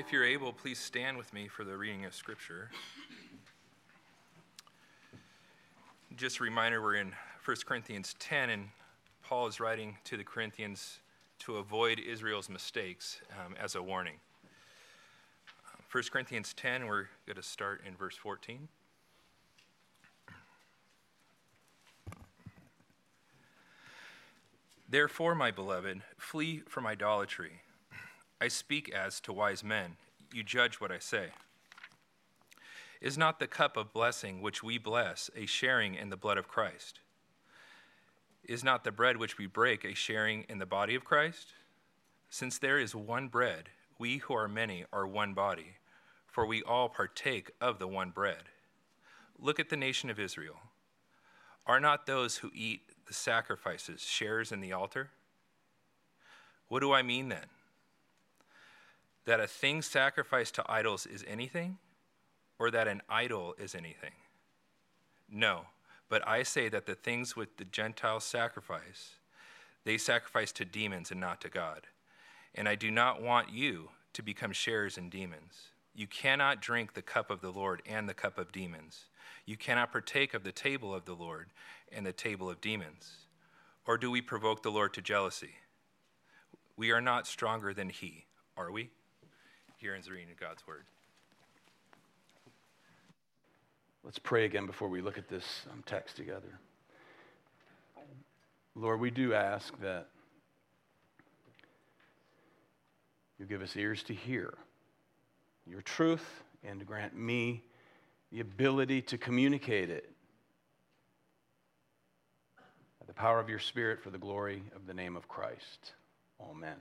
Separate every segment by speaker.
Speaker 1: If you're able, please stand with me for the reading of Scripture. Just a reminder, we're in 1 Corinthians 10, and Paul is writing to the Corinthians to avoid Israel's mistakes um, as a warning. 1 Corinthians 10, we're going to start in verse 14. Therefore, my beloved, flee from idolatry. I speak as to wise men. You judge what I say. Is not the cup of blessing which we bless a sharing in the blood of Christ? Is not the bread which we break a sharing in the body of Christ? Since there is one bread, we who are many are one body, for we all partake of the one bread. Look at the nation of Israel. Are not those who eat the sacrifices shares in the altar? What do I mean then? That a thing sacrificed to idols is anything, or that an idol is anything? No, but I say that the things which the Gentiles sacrifice, they sacrifice to demons and not to God. And I do not want you to become sharers in demons. You cannot drink the cup of the Lord and the cup of demons. You cannot partake of the table of the Lord and the table of demons. Or do we provoke the Lord to jealousy? We are not stronger than he, are we? Ends the reading of God's word.
Speaker 2: Let's pray again before we look at this um, text together. Lord, we do ask that you give us ears to hear your truth and to grant me the ability to communicate it by the power of your Spirit for the glory of the name of Christ. Amen.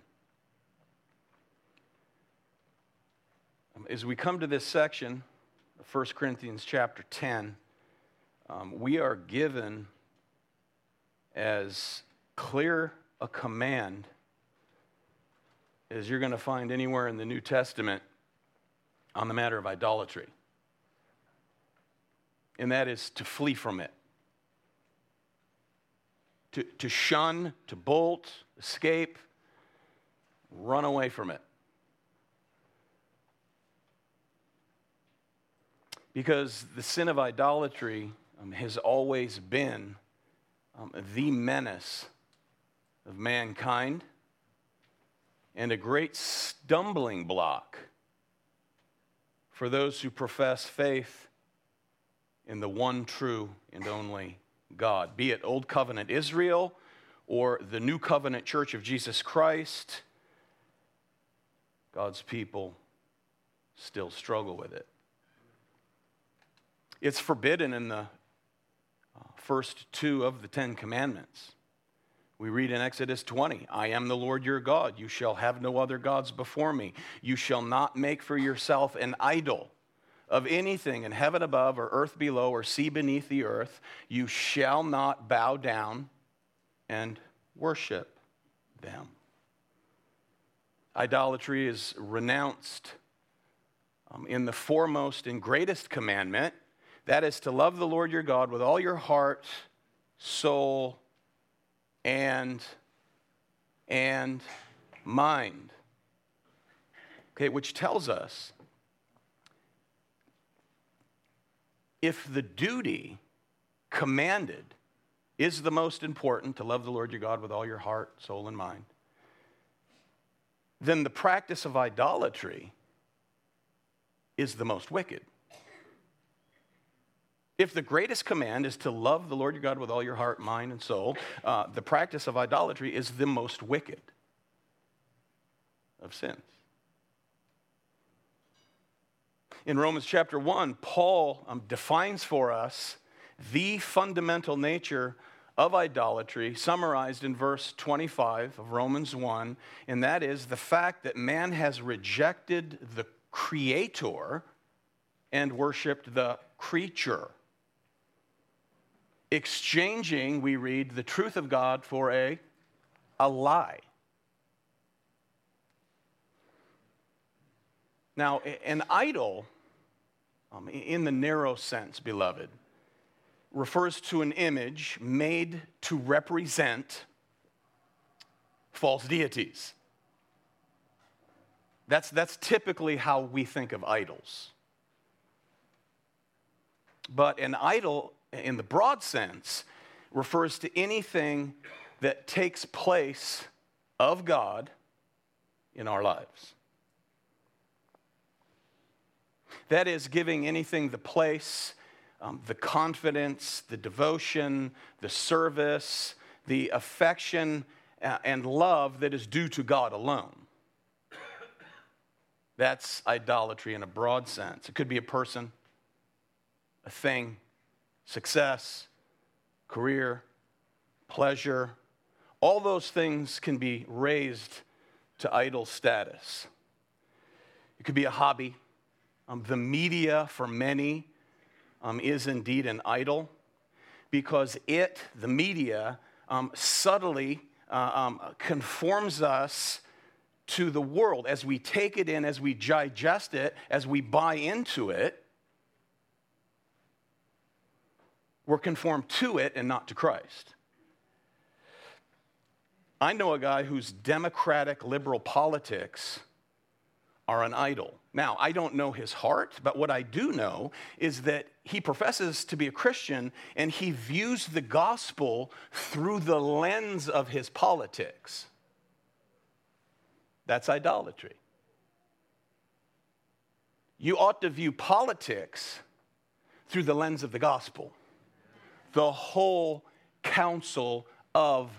Speaker 2: As we come to this section of 1 Corinthians chapter 10, um, we are given as clear a command as you're going to find anywhere in the New Testament on the matter of idolatry. And that is to flee from it, to, to shun, to bolt, escape, run away from it. Because the sin of idolatry um, has always been um, the menace of mankind and a great stumbling block for those who profess faith in the one true and only God, be it Old Covenant Israel or the New Covenant Church of Jesus Christ. God's people still struggle with it. It's forbidden in the uh, first two of the Ten Commandments. We read in Exodus 20, I am the Lord your God. You shall have no other gods before me. You shall not make for yourself an idol of anything in heaven above or earth below or sea beneath the earth. You shall not bow down and worship them. Idolatry is renounced um, in the foremost and greatest commandment that is to love the Lord your God with all your heart, soul, and and mind. Okay, which tells us if the duty commanded is the most important to love the Lord your God with all your heart, soul, and mind, then the practice of idolatry is the most wicked. If the greatest command is to love the Lord your God with all your heart, mind, and soul, uh, the practice of idolatry is the most wicked of sins. In Romans chapter 1, Paul um, defines for us the fundamental nature of idolatry, summarized in verse 25 of Romans 1, and that is the fact that man has rejected the Creator and worshiped the creature exchanging, we read, the truth of God for a, a lie. Now, an idol, um, in the narrow sense, beloved, refers to an image made to represent false deities. That's, that's typically how we think of idols. But an idol, in the broad sense, refers to anything that takes place of God in our lives. That is, giving anything the place, um, the confidence, the devotion, the service, the affection, uh, and love that is due to God alone. That's idolatry in a broad sense. It could be a person, a thing, success, career, pleasure. All those things can be raised to idol status. It could be a hobby. Um, the media, for many, um, is indeed an idol because it, the media, um, subtly uh, um, conforms us to the world. As we take it in, as we digest it, as we buy into it, we're conformed to it and not to Christ. I know a guy whose democratic liberal politics are an idol. Now, I don't know his heart, but what I do know is that he professes to be a Christian and he views the gospel through the lens of his politics. That's idolatry. You ought to view politics through the lens of the gospel, the whole counsel of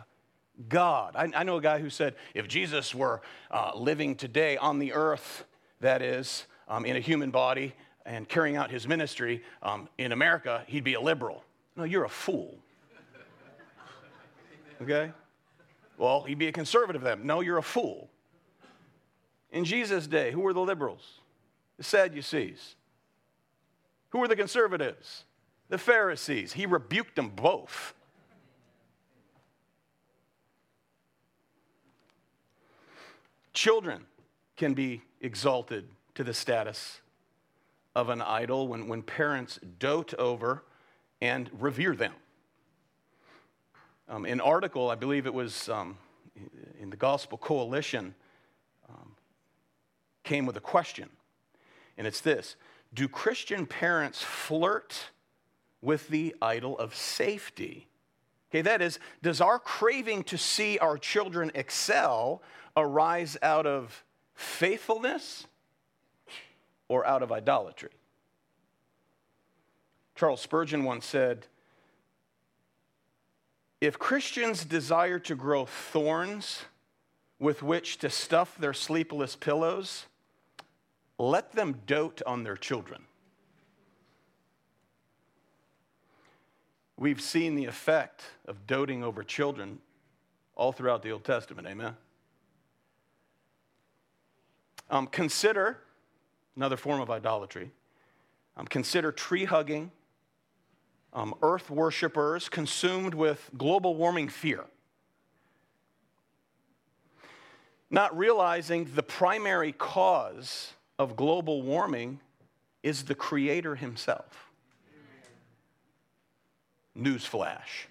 Speaker 2: God. I, I know a guy who said if Jesus were uh, living today on the earth, that is, um, in a human body and carrying out his ministry um, in America, he'd be a liberal. No, you're a fool. Okay? Well, he'd be a conservative then. No, you're a fool. In Jesus' day, who were the liberals? The Sadducees. Who were the conservatives? The Pharisees. He rebuked them both. Children can be exalted to the status of an idol when, when parents dote over and revere them. Um, an article, I believe it was um, in the Gospel Coalition, um, came with a question. And it's this Do Christian parents flirt with the idol of safety? Okay, that is, does our craving to see our children excel arise out of faithfulness or out of idolatry? Charles Spurgeon once said, if Christians desire to grow thorns with which to stuff their sleepless pillows, let them dote on their children. We've seen the effect of doting over children all throughout the Old Testament, amen? Um, consider another form of idolatry. Um, consider tree hugging, um, earth worshippers consumed with global warming fear. Not realizing the primary cause of global warming is the Creator Himself. Newsflash.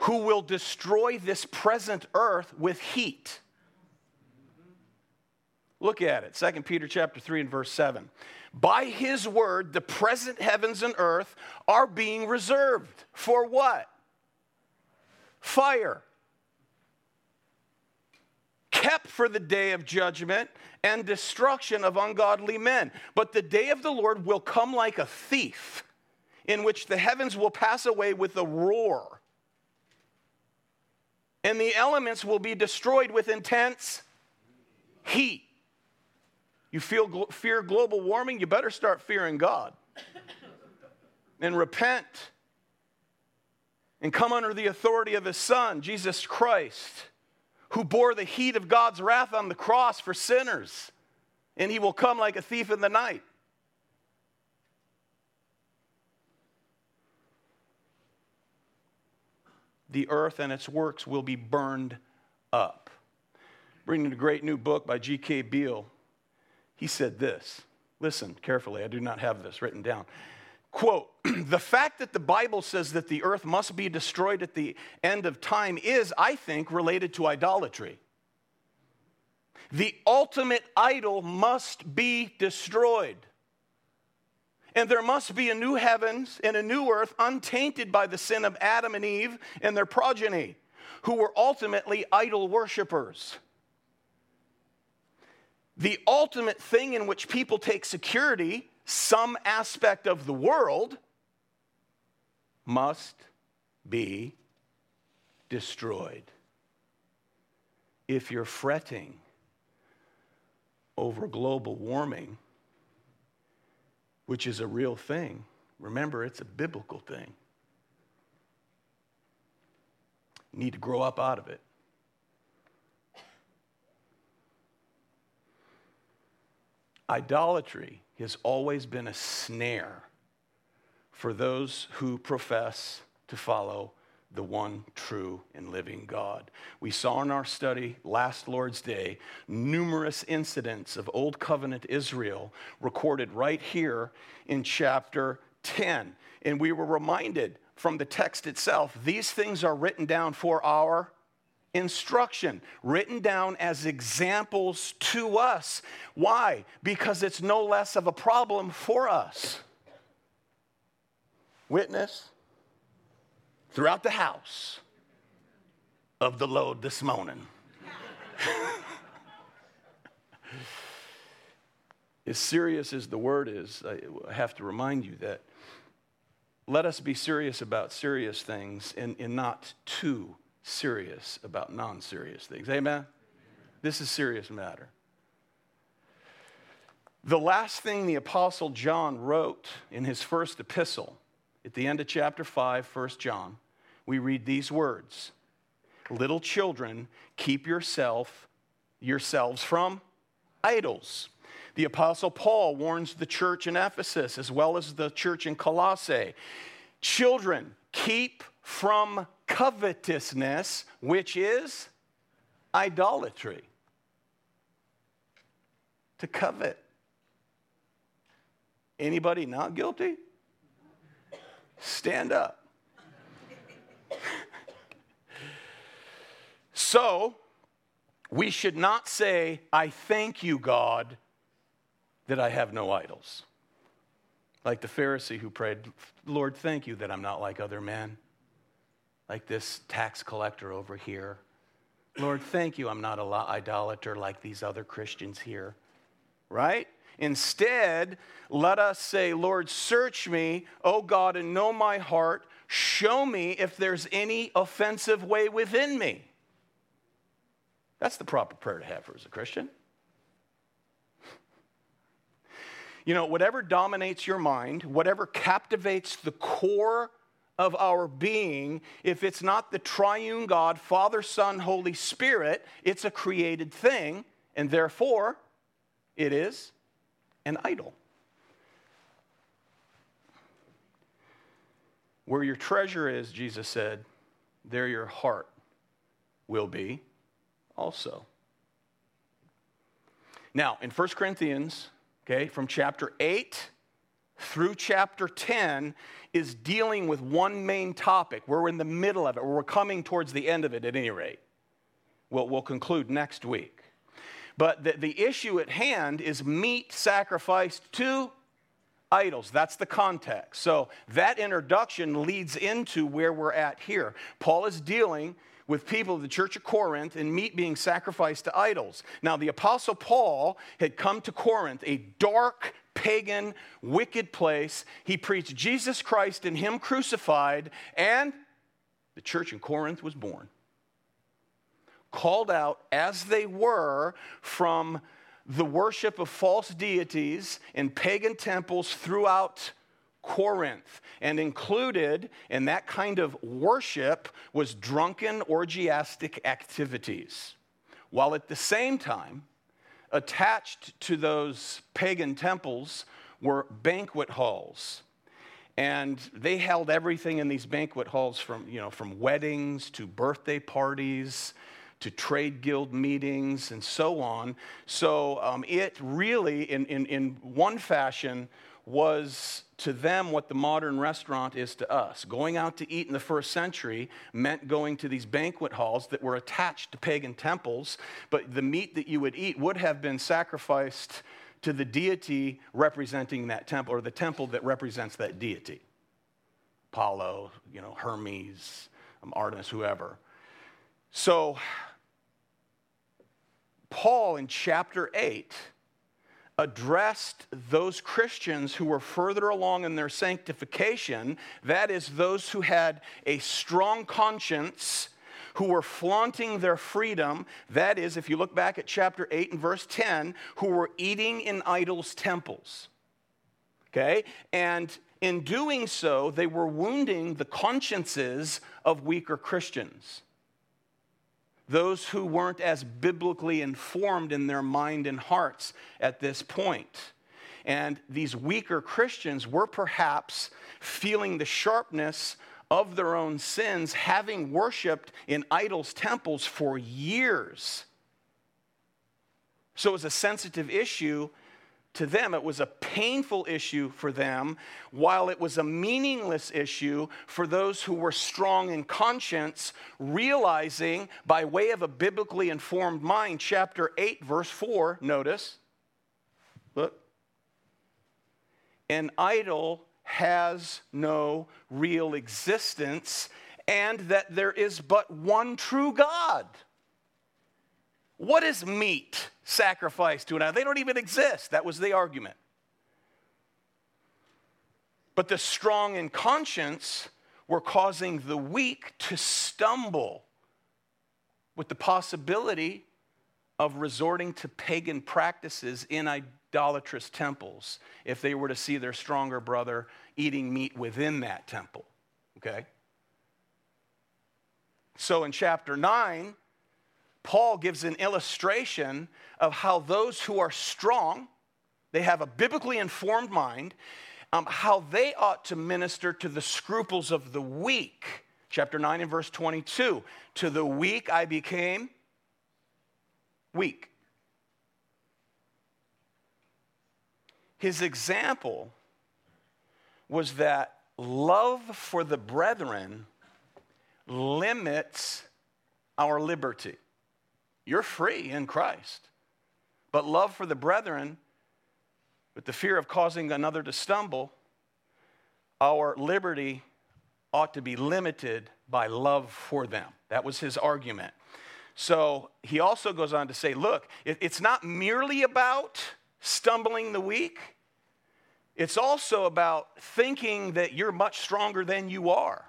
Speaker 2: Who will destroy this present earth with heat. Look at it, 2 Peter chapter 3 and verse 7. By his word, the present heavens and earth are being reserved for what? Fire. Kept for the day of judgment and destruction of ungodly men. But the day of the Lord will come like a thief, in which the heavens will pass away with a roar, and the elements will be destroyed with intense heat. You feel fear global warming, you better start fearing God and repent and come under the authority of His Son, Jesus Christ, who bore the heat of God's wrath on the cross for sinners, and He will come like a thief in the night. The earth and its works will be burned up. Bringing a great new book by G.K. Beale he said this. Listen carefully, I do not have this written down. Quote, the fact that the Bible says that the earth must be destroyed at the end of time is, I think, related to idolatry. The ultimate idol must be destroyed. And there must be a new heavens and a new earth untainted by the sin of Adam and Eve and their progeny, who were ultimately idol worshippers. The ultimate thing in which people take security, some aspect of the world, must be destroyed. If you're fretting over global warming, which is a real thing, remember it's a biblical thing. You need to grow up out of it. Idolatry has always been a snare for those who profess to follow the one true and living God. We saw in our study last Lord's Day numerous incidents of Old Covenant Israel recorded right here in chapter 10. And we were reminded from the text itself these things are written down for our instruction, written down as examples to us. Why? Because it's no less of a problem for us. Witness throughout the house of the Lord this morning. as serious as the word is, I have to remind you that let us be serious about serious things and, and not too serious about non serious things. Amen? This is serious matter. The last thing the Apostle John wrote in his first epistle, at the end of chapter 5, 1 John, we read these words Little children, keep yourself, yourselves from idols. The Apostle Paul warns the church in Ephesus as well as the church in Colossae Children, keep from covetousness, which is idolatry. To covet. Anybody not guilty? Stand up. so, we should not say, I thank you, God, that I have no idols. Like the Pharisee who prayed, Lord, thank you that I'm not like other men, like this tax collector over here. Lord, thank you I'm not an idolater like these other Christians here. Right? Instead, let us say, Lord, search me, O God, and know my heart. Show me if there's any offensive way within me. That's the proper prayer to have for as a Christian. You know, whatever dominates your mind, whatever captivates the core of our being, if it's not the triune God, Father, Son, Holy Spirit, it's a created thing, and therefore it is an idol. Where your treasure is, Jesus said, there your heart will be also. Now, in 1 Corinthians okay, from chapter 8 through chapter 10 is dealing with one main topic. We're in the middle of it, we're coming towards the end of it at any rate. We'll, we'll conclude next week. But the, the issue at hand is meat sacrificed to idols. That's the context. So that introduction leads into where we're at here. Paul is dealing with people of the church of Corinth and meat being sacrificed to idols. Now, the Apostle Paul had come to Corinth, a dark, pagan, wicked place. He preached Jesus Christ and Him crucified, and the church in Corinth was born. Called out as they were from the worship of false deities in pagan temples throughout Corinth. And included in that kind of worship was drunken, orgiastic activities. While at the same time, attached to those pagan temples were banquet halls. And they held everything in these banquet halls from, you know, from weddings to birthday parties to trade guild meetings and so on. So um, it really, in, in, in one fashion, was to them what the modern restaurant is to us. Going out to eat in the first century meant going to these banquet halls that were attached to pagan temples, but the meat that you would eat would have been sacrificed to the deity representing that temple, or the temple that represents that deity. Apollo, you know, Hermes, um, Artemis, whoever. So, Paul in chapter 8 addressed those Christians who were further along in their sanctification, that is, those who had a strong conscience, who were flaunting their freedom, that is, if you look back at chapter 8 and verse 10, who were eating in idols' temples. Okay? And in doing so, they were wounding the consciences of weaker Christians those who weren't as biblically informed in their mind and hearts at this point. And these weaker Christians were perhaps feeling the sharpness of their own sins, having worshiped in idols' temples for years. So it was a sensitive issue to them, it was a painful issue for them, while it was a meaningless issue for those who were strong in conscience, realizing by way of a biblically informed mind, chapter 8, verse 4, notice, look, an idol has no real existence, and that there is but one true God. What is meat sacrificed to an idol? They don't even exist. That was the argument. But the strong in conscience were causing the weak to stumble with the possibility of resorting to pagan practices in idolatrous temples if they were to see their stronger brother eating meat within that temple. Okay? So in chapter 9, Paul gives an illustration of how those who are strong, they have a biblically informed mind, um, how they ought to minister to the scruples of the weak. Chapter 9 and verse 22. To the weak I became weak. His example was that love for the brethren limits our liberty. You're free in Christ. But love for the brethren, with the fear of causing another to stumble, our liberty ought to be limited by love for them. That was his argument. So he also goes on to say, look, it's not merely about stumbling the weak, it's also about thinking that you're much stronger than you are.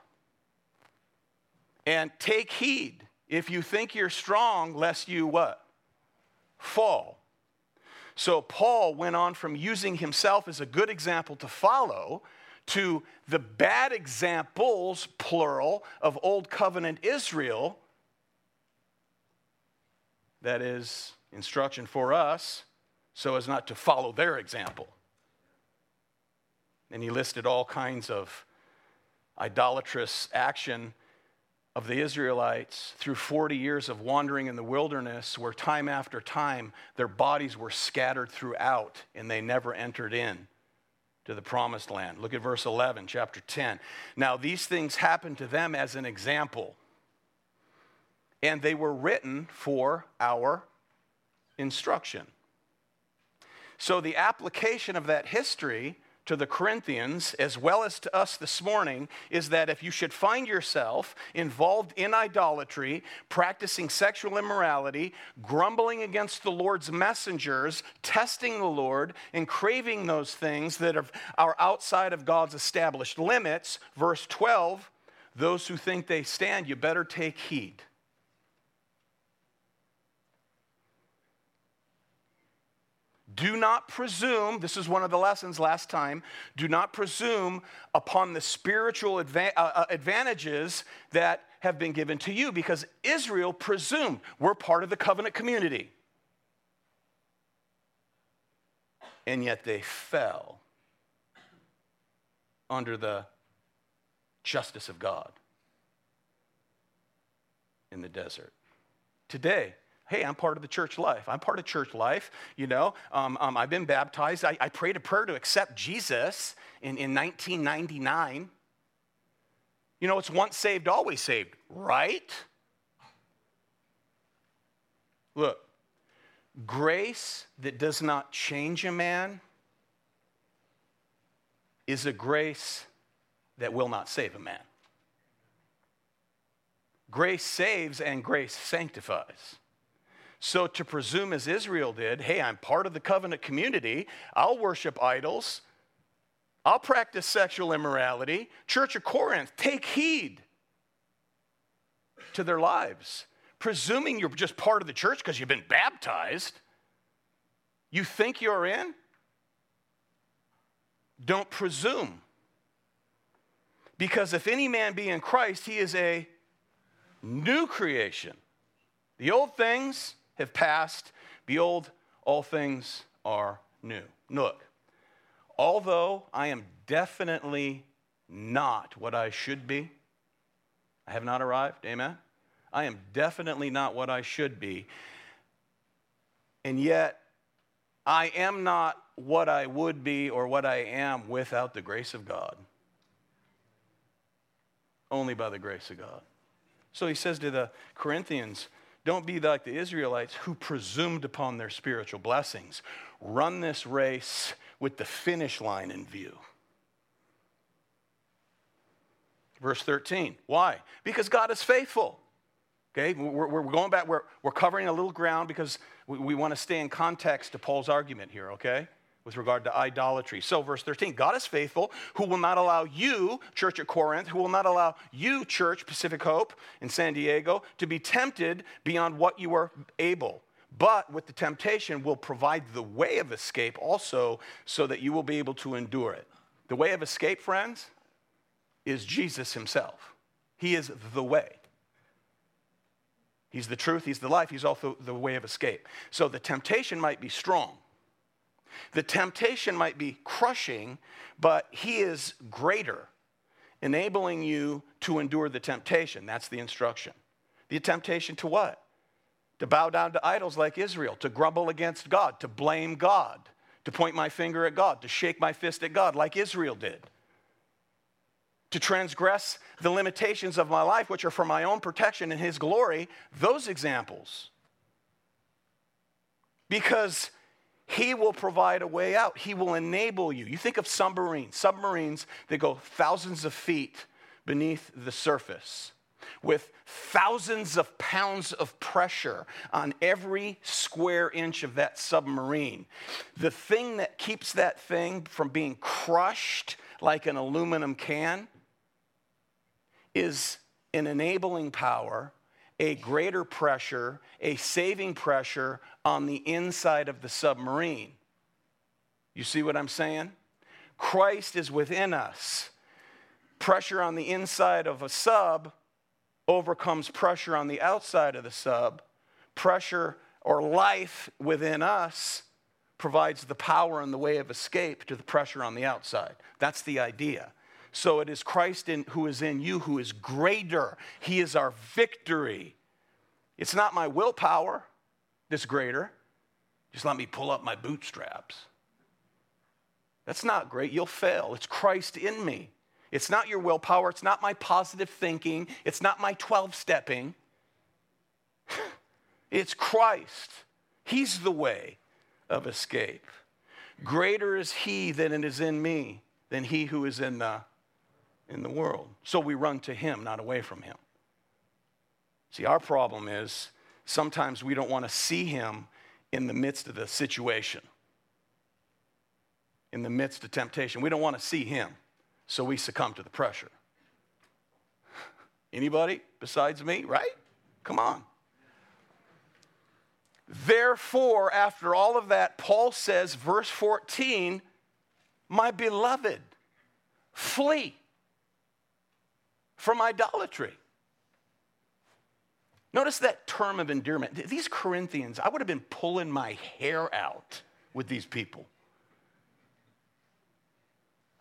Speaker 2: And take heed if you think you're strong, lest you what? Fall. So Paul went on from using himself as a good example to follow to the bad examples, plural, of Old Covenant Israel. That is instruction for us so as not to follow their example. And he listed all kinds of idolatrous action of the Israelites through 40 years of wandering in the wilderness, where time after time their bodies were scattered throughout and they never entered in to the promised land. Look at verse 11, chapter 10. Now, these things happened to them as an example, and they were written for our instruction. So, the application of that history to the Corinthians as well as to us this morning is that if you should find yourself involved in idolatry, practicing sexual immorality, grumbling against the Lord's messengers, testing the Lord, and craving those things that are outside of God's established limits, verse 12, those who think they stand, you better take heed. Do not presume, this is one of the lessons last time, do not presume upon the spiritual adva- uh, uh, advantages that have been given to you because Israel presumed we're part of the covenant community. And yet they fell under the justice of God in the desert. Today, Hey, I'm part of the church life. I'm part of church life. You know, um, um, I've been baptized. I, I, prayed a prayer to accept Jesus in, in 1999. You know, it's once saved, always saved, right? Look, grace that does not change a man is a grace that will not save a man. Grace saves and grace sanctifies. So to presume, as Israel did, hey, I'm part of the covenant community, I'll worship idols, I'll practice sexual immorality. Church of Corinth, take heed to their lives. Presuming you're just part of the church because you've been baptized, you think you're in? Don't presume. Because if any man be in Christ, he is a new creation. The old things have passed. Behold, all things are new. Look, although I am definitely not what I should be, I have not arrived, amen? I am definitely not what I should be. And yet, I am not what I would be or what I am without the grace of God. Only by the grace of God. So he says to the Corinthians, don't be like the Israelites who presumed upon their spiritual blessings. Run this race with the finish line in view. Verse 13. Why? Because God is faithful. Okay, we're, we're going back, we're, we're covering a little ground because we, we want to stay in context to Paul's argument here, okay? With regard to idolatry. So, verse 13 God is faithful, who will not allow you, church at Corinth, who will not allow you, church Pacific Hope in San Diego, to be tempted beyond what you are able. But with the temptation, will provide the way of escape also so that you will be able to endure it. The way of escape, friends, is Jesus himself. He is the way. He's the truth, He's the life, He's also the way of escape. So the temptation might be strong. The temptation might be crushing, but He is greater, enabling you to endure the temptation. That's the instruction. The temptation to what? To bow down to idols like Israel, to grumble against God, to blame God, to point my finger at God, to shake my fist at God like Israel did. To transgress the limitations of my life, which are for my own protection and His glory, those examples. Because he will provide a way out. He will enable you. You think of submarines, submarines that go thousands of feet beneath the surface with thousands of pounds of pressure on every square inch of that submarine. The thing that keeps that thing from being crushed like an aluminum can is an enabling power a greater pressure, a saving pressure on the inside of the submarine. You see what I'm saying? Christ is within us. Pressure on the inside of a sub overcomes pressure on the outside of the sub. Pressure or life within us provides the power and the way of escape to the pressure on the outside. That's the idea. So it is Christ in, who is in you who is greater. He is our victory. It's not my willpower that's greater. Just let me pull up my bootstraps. That's not great. You'll fail. It's Christ in me. It's not your willpower. It's not my positive thinking. It's not my 12 stepping. it's Christ. He's the way of escape. Greater is He that is in me than He who is in the in the world. So we run to Him, not away from Him. See, our problem is sometimes we don't want to see Him in the midst of the situation, in the midst of temptation. We don't want to see Him, so we succumb to the pressure. Anybody besides me, right? Come on. Therefore, after all of that, Paul says, verse 14, my beloved, flee from idolatry. Notice that term of endearment. These Corinthians, I would have been pulling my hair out with these people.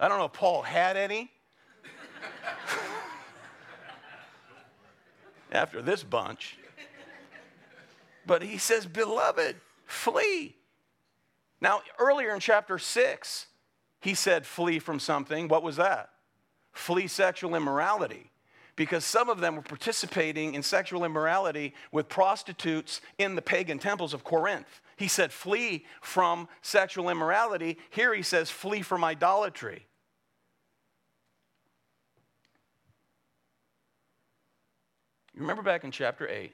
Speaker 2: I don't know if Paul had any. After this bunch. But he says, Beloved, flee. Now, earlier in chapter 6, he said, Flee from something. What was that? Flee sexual immorality. Because some of them were participating in sexual immorality with prostitutes in the pagan temples of Corinth. He said, Flee from sexual immorality. Here he says, Flee from idolatry. You remember back in chapter 8,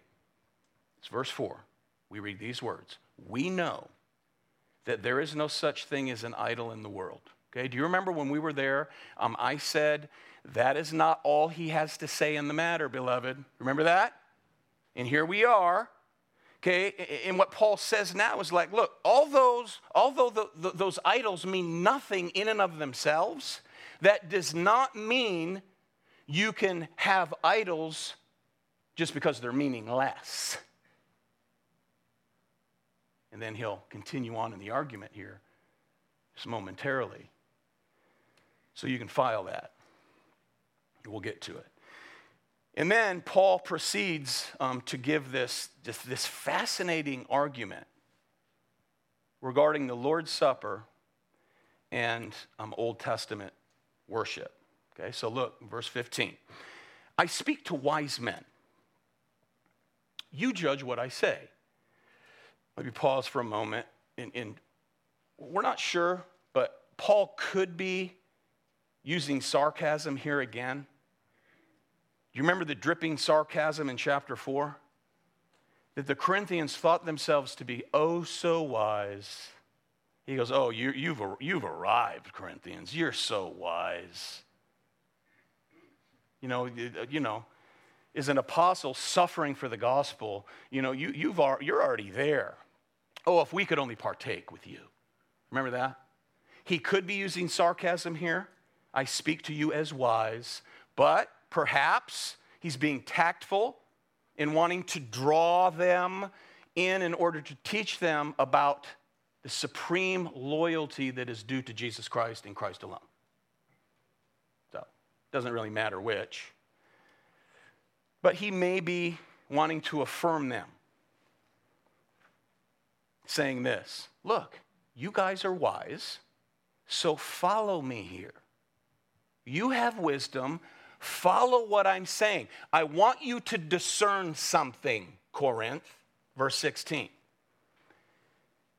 Speaker 2: it's verse 4, we read these words We know that there is no such thing as an idol in the world. Okay, do you remember when we were there? Um, I said, That is not all he has to say in the matter, beloved. Remember that? And here we are. Okay, and what Paul says now is like, look, all those, although the, the, those idols mean nothing in and of themselves, that does not mean you can have idols just because they're meaningless. And then he'll continue on in the argument here just momentarily. So you can file that. We'll get to it. And then Paul proceeds um, to give this, this, this fascinating argument regarding the Lord's Supper and um, Old Testament worship. Okay, so look, verse 15. I speak to wise men you judge what I say. Let me pause for a moment. And, and we're not sure, but Paul could be using sarcasm here again. You remember the dripping sarcasm in chapter 4? That the Corinthians thought themselves to be oh so wise. He goes, Oh, you, you've, you've arrived, Corinthians. You're so wise. You know, you know, is an apostle suffering for the gospel, you know, you, you've, you're already there. Oh, if we could only partake with you. Remember that? He could be using sarcasm here. I speak to you as wise, but perhaps he's being tactful in wanting to draw them in in order to teach them about the supreme loyalty that is due to Jesus Christ and Christ alone. So, doesn't really matter which but he may be wanting to affirm them, saying this Look, you guys are wise, so follow me here. You have wisdom, follow what I'm saying. I want you to discern something, Corinth, verse 16.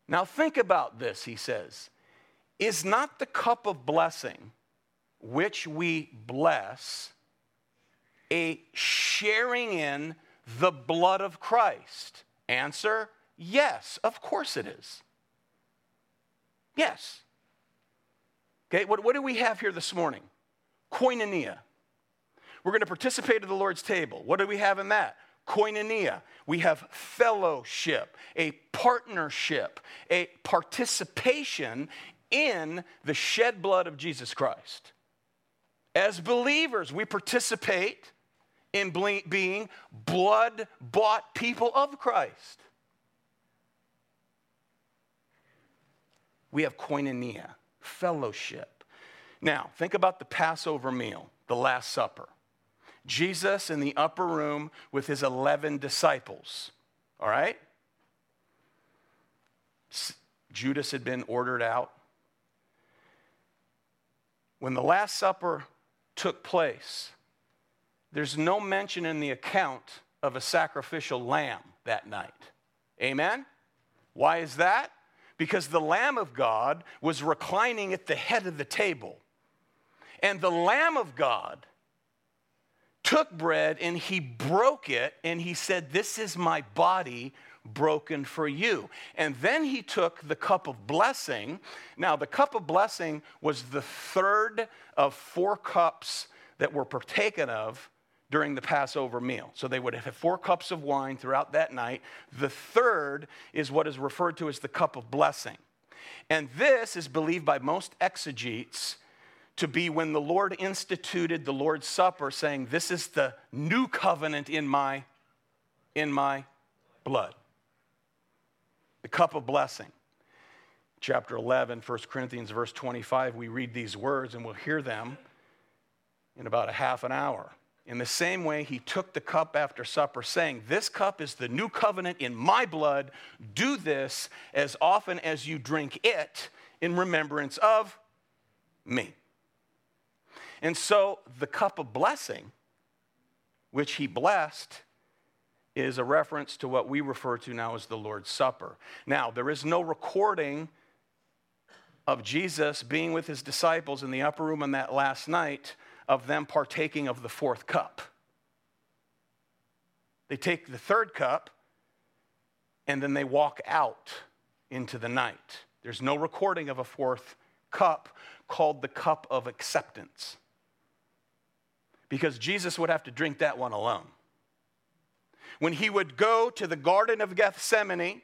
Speaker 2: Now think about this, he says. Is not the cup of blessing which we bless a sharing in the blood of Christ? Answer yes, of course it is. Yes. Okay, what, what do we have here this morning? Koinonia. We're going to participate at the Lord's table. What do we have in that? Koinonia. We have fellowship, a partnership, a participation in the shed blood of Jesus Christ. As believers, we participate in being blood bought people of Christ. We have koinonia, fellowship. Now, think about the Passover meal, the Last Supper. Jesus in the upper room with his 11 disciples, all right? Judas had been ordered out. When the Last Supper took place, there's no mention in the account of a sacrificial lamb that night. Amen? Why is that? Because the Lamb of God was reclining at the head of the table. And the Lamb of God took bread and he broke it and he said, This is my body broken for you. And then he took the cup of blessing. Now, the cup of blessing was the third of four cups that were partaken of during the Passover meal. So they would have four cups of wine throughout that night. The third is what is referred to as the cup of blessing. And this is believed by most exegetes to be when the Lord instituted the Lord's Supper, saying, This is the new covenant in my, in my blood. The cup of blessing. Chapter 11, 1 Corinthians, verse 25, we read these words and we'll hear them in about a half an hour in the same way he took the cup after supper, saying, This cup is the new covenant in my blood. Do this as often as you drink it in remembrance of me. And so the cup of blessing, which he blessed, is a reference to what we refer to now as the Lord's Supper. Now, there is no recording of Jesus being with his disciples in the upper room on that last night of them partaking of the fourth cup. They take the third cup and then they walk out into the night. There's no recording of a fourth cup called the cup of acceptance because Jesus would have to drink that one alone. When he would go to the Garden of Gethsemane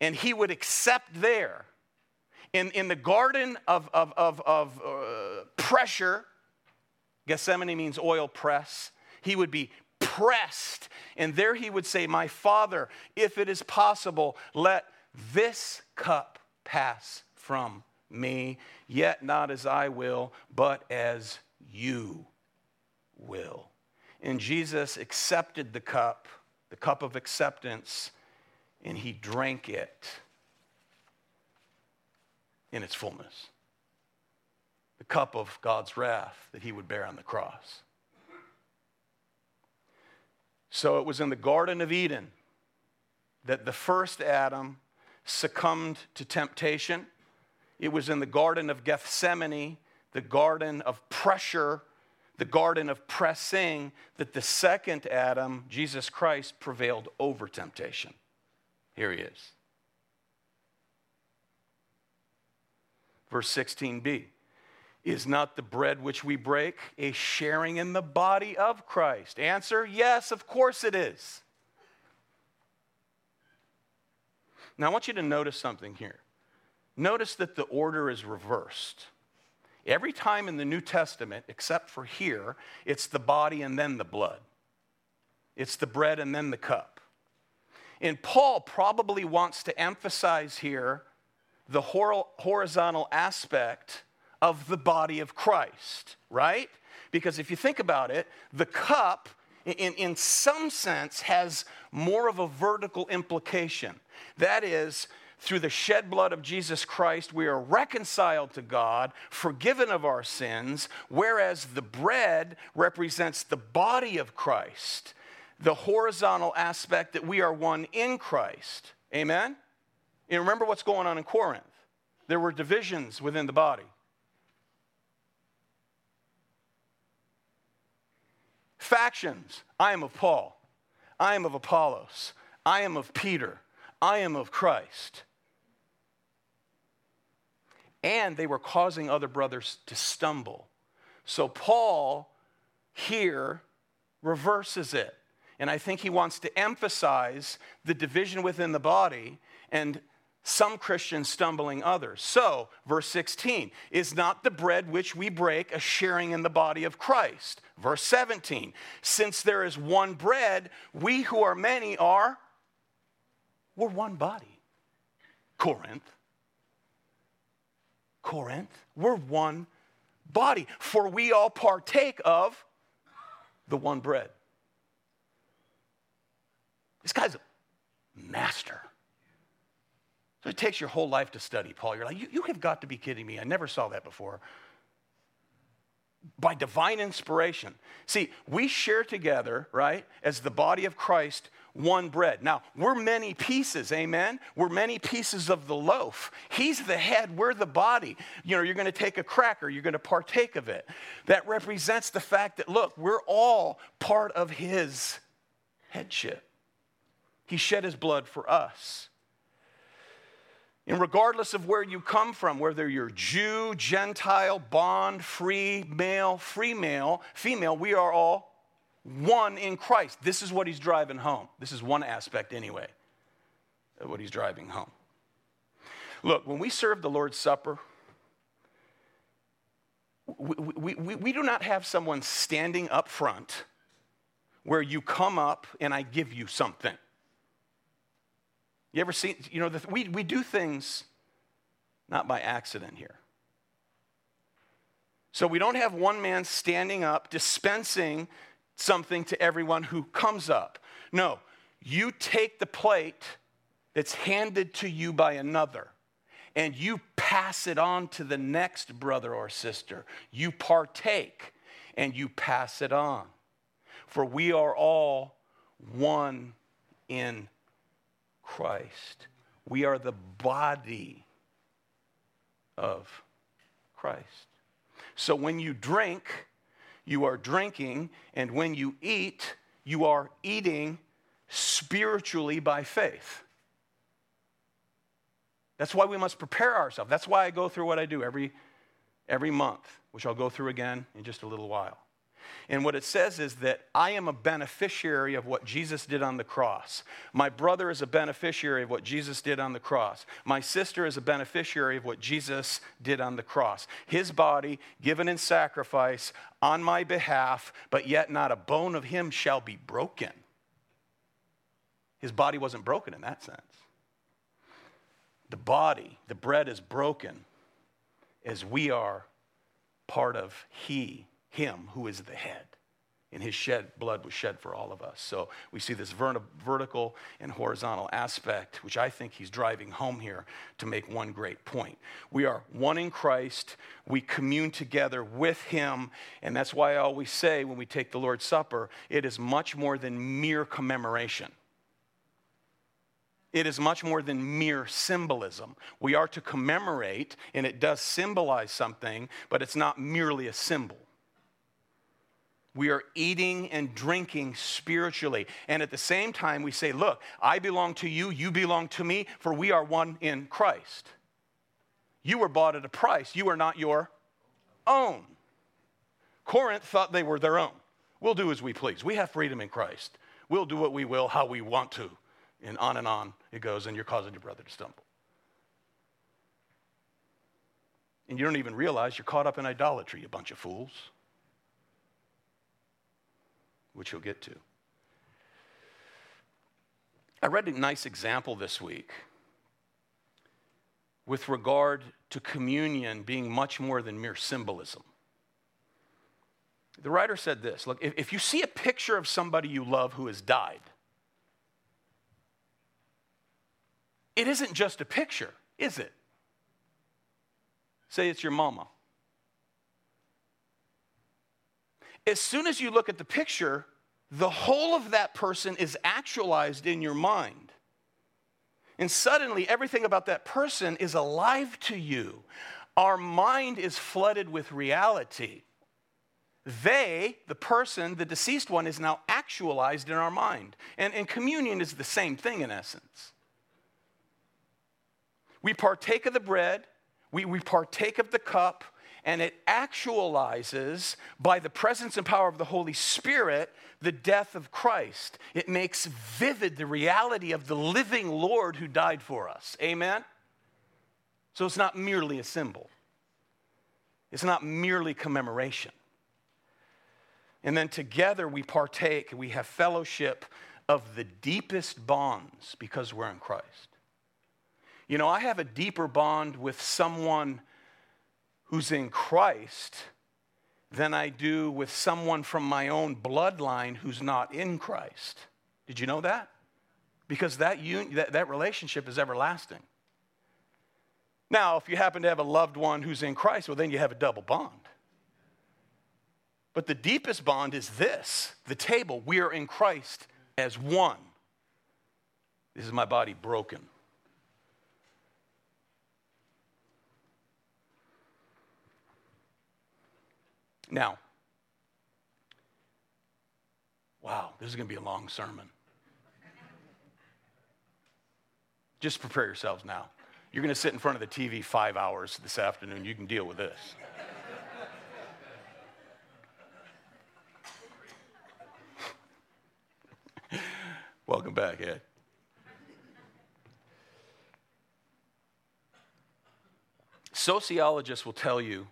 Speaker 2: and he would accept there in, in the garden of, of, of, of uh, pressure, Gethsemane means oil press, he would be pressed. And there he would say, My Father, if it is possible, let this cup pass from me, yet not as I will, but as you will. And Jesus accepted the cup, the cup of acceptance, and he drank it in its fullness. The cup of God's wrath that he would bear on the cross. So it was in the Garden of Eden that the first Adam succumbed to temptation. It was in the Garden of Gethsemane, the garden of pressure, the garden of pressing, that the second Adam, Jesus Christ, prevailed over temptation. Here he is. Verse 16b Is not the bread which we break a sharing in the body of Christ? Answer yes, of course it is. Now, I want you to notice something here. Notice that the order is reversed. Every time in the New Testament, except for here, it's the body and then the blood. It's the bread and then the cup. And Paul probably wants to emphasize here the horizontal aspect of the body of Christ, right? Because if you think about it, the cup, in, in some sense, has more of a vertical implication. That is, through the shed blood of Jesus Christ, we are reconciled to God, forgiven of our sins, whereas the bread represents the body of Christ, the horizontal aspect that we are one in Christ. Amen? And remember what's going on in Corinth. There were divisions within the body. Factions. I am of Paul. I am of Apollos. I am of Peter. I am of Christ. And they were causing other brothers to stumble. So Paul here reverses it. And I think he wants to emphasize the division within the body and some Christians stumbling others. So, verse 16, is not the bread which we break a sharing in the body of Christ? Verse 17, since there is one bread, we who are many are, we're one body. Corinth. Corinth, we're one body, for we all partake of the one bread. This guy's a master. So it takes your whole life to study, Paul. You're like, you, you have got to be kidding me. I never saw that before. By divine inspiration. See, we share together, right, as the body of Christ, one bread. Now, we're many pieces, amen? We're many pieces of the loaf. He's the head, we're the body. You know, you're going to take a cracker, you're going to partake of it. That represents the fact that, look, we're all part of His headship. He shed His blood for us. And regardless of where you come from, whether you're Jew, Gentile, bond, free, male, free male, female, we are all one in Christ. This is what he's driving home. This is one aspect, anyway, of what he's driving home. Look, when we serve the Lord's Supper, we, we, we, we do not have someone standing up front where you come up and I give you something. You ever seen, you know, the, we, we do things not by accident here. So we don't have one man standing up dispensing something to everyone who comes up. No, you take the plate that's handed to you by another and you pass it on to the next brother or sister. You partake and you pass it on. For we are all one in Christ. We are the body of Christ. So when you drink, you are drinking, and when you eat, you are eating spiritually by faith. That's why we must prepare ourselves. That's why I go through what I do every, every month, which I'll go through again in just a little while. And what it says is that I am a beneficiary of what Jesus did on the cross. My brother is a beneficiary of what Jesus did on the cross. My sister is a beneficiary of what Jesus did on the cross. His body given in sacrifice on my behalf, but yet not a bone of him shall be broken. His body wasn't broken in that sense the body, the bread is broken as we are part of He, Him who is the head. And his shed blood was shed for all of us. So we see this vertical and horizontal aspect, which I think he's driving home here to make one great point. We are one in Christ. We commune together with him. And that's why I always say when we take the Lord's Supper, it is much more than mere commemoration. It is much more than mere symbolism. We are to commemorate, and it does symbolize something, but it's not merely a symbol. We are eating and drinking spiritually. And at the same time, we say, Look, I belong to you, you belong to me, for we are one in Christ. You were bought at a price, you are not your own. Corinth thought they were their own. We'll do as we please. We have freedom in Christ. We'll do what we will, how we want to. And on and on it goes, and you're causing your brother to stumble. And you don't even realize you're caught up in idolatry, you bunch of fools, which you'll get to. I read a nice example this week with regard to communion being much more than mere symbolism. The writer said this Look, if, you see a picture of somebody you love who has died, It isn't just a picture, is it? Say it's your mama. As soon as you look at the picture, the whole of that person is actualized in your mind. And suddenly, everything about that person is alive to you. Our mind is flooded with reality. They, the person, the deceased one, is now actualized in our mind. And, and communion is the same thing in essence. We partake of the bread, we, we partake of the cup, and it actualizes by the presence and power of the Holy Spirit the death of Christ. It makes vivid the reality of the living Lord who died for us. Amen? So it's not merely a symbol, it's not merely commemoration. And then together we partake, we have fellowship of the deepest bonds because we're in Christ. You know, I have a deeper bond with someone who's in Christ than I do with someone from my own bloodline who's not in Christ. Did you know that? Because that, un- that, that relationship is everlasting. Now, if you happen to have a loved one who's in Christ, well, then you have a double bond. But the deepest bond is this the table. We are in Christ as one. This is my body broken Now, wow, this is going to be a long sermon. Just prepare yourselves now. You're going to sit in front of the TV five hours this afternoon. You can deal with this. Welcome back, Ed. Sociologists will tell you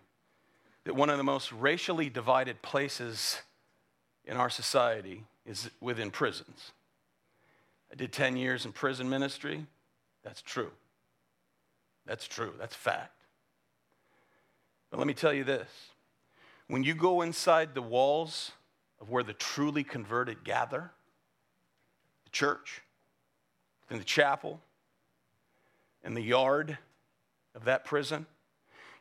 Speaker 2: that one of the most racially divided places in our society is within prisons. I did 10 years in prison ministry. That's true. That's true. That's fact. But let me tell you this when you go inside the walls of where the truly converted gather, the church, in the chapel, in the yard of that prison,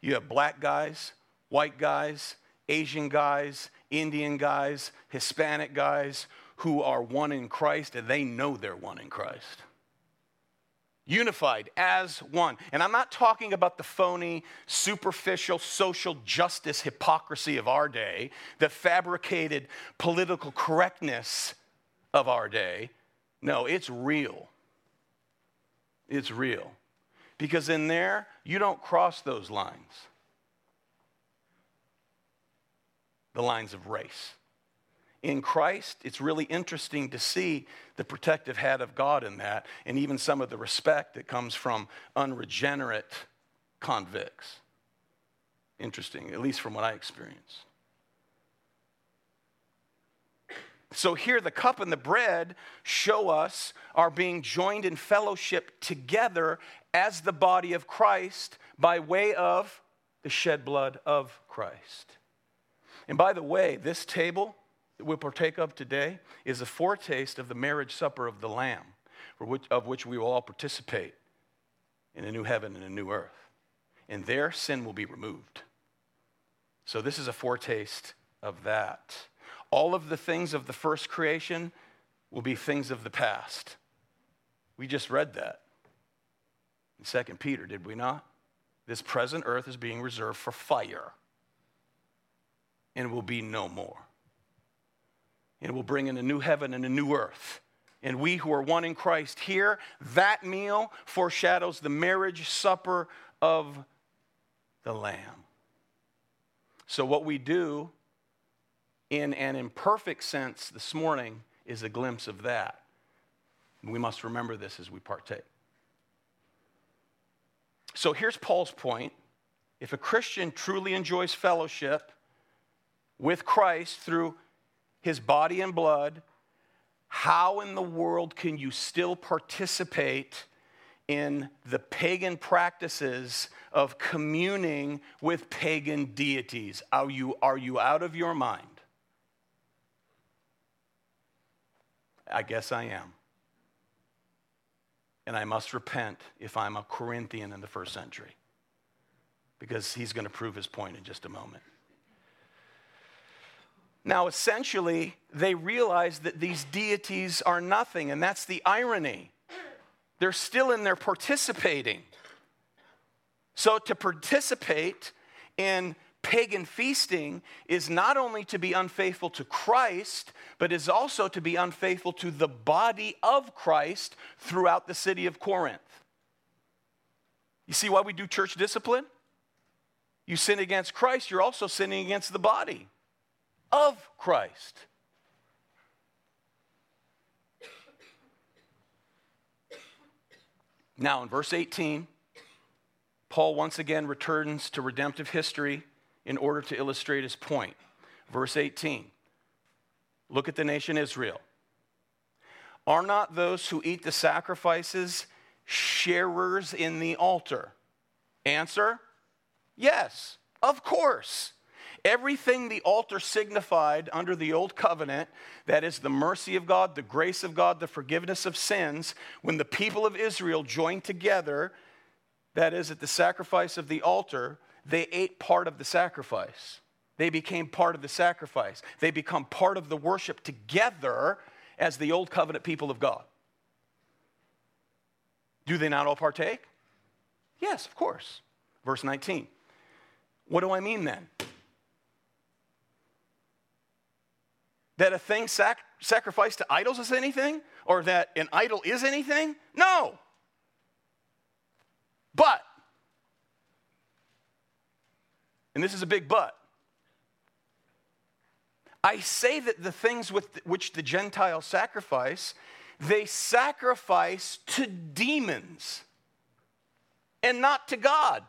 Speaker 2: you have black guys, white guys, Asian guys, Indian guys, Hispanic guys who are one in Christ and they know they're one in Christ unified as one. And I'm not talking about the phony, superficial social justice hypocrisy of our day, the fabricated political correctness of our day. No, it's real. It's real. Because in there, you don't cross those lines the lines of race in Christ, it's really interesting to see the protective hat of God in that, and even some of the respect that comes from unregenerate convicts. Interesting, at least from what I experienced. So here, the cup and the bread show us are being joined in fellowship together as the body of Christ by way of the shed blood of Christ. And by the way, this table that we'll partake of today is a foretaste of the marriage supper of the Lamb, which, of which we will all participate in a new heaven and a new earth. And there, sin will be removed. So, this is a foretaste of that. All of the things of the first creation will be things of the past. We just read that in 2 Peter, did we not? This present earth is being reserved for fire and will be no more and will bring in a new heaven and a new earth. And we who are one in Christ here, that meal foreshadows the marriage supper of the Lamb. So, what we do in an imperfect sense this morning is a glimpse of that. We must remember this as we partake. So, here's Paul's point. If a Christian truly enjoys fellowship with Christ through his body and blood, how in the world can you still participate in the pagan practices of communing with pagan deities? Are you, are you out of your mind? I guess I am. And I must repent if I'm a Corinthian in the first century, because he's going to prove his point in just a moment. Now, essentially, they realize that these deities are nothing, and that's the irony. They're still in there participating. So, to participate in pagan feasting is not only to be unfaithful to Christ, but is also to be unfaithful to the body of Christ throughout the city of Corinth. You see why we do church discipline? You sin against Christ, you're also sinning against the body of Christ. Now, in verse 18, Paul once again returns to redemptive history in order to illustrate his point. Verse 18 Look at the nation Israel. Are not those who eat the sacrifices sharers in the altar? Answer Yes, of course. Everything the altar signified under the old covenant, that is the mercy of God, the grace of God, the forgiveness of sins, when the people of Israel joined together, that is at the sacrifice of the altar, they ate part of the sacrifice. They became part of the sacrifice. They become part of the worship together as the old covenant people of God. Do they not all partake? Yes, of course. Verse 19. What do I mean then? That a thing sac- sacrificed to idols is anything or that an idol is anything? No. But, and this is a big but, I say that the things with which the Gentiles sacrifice, they sacrifice to demons and not to God.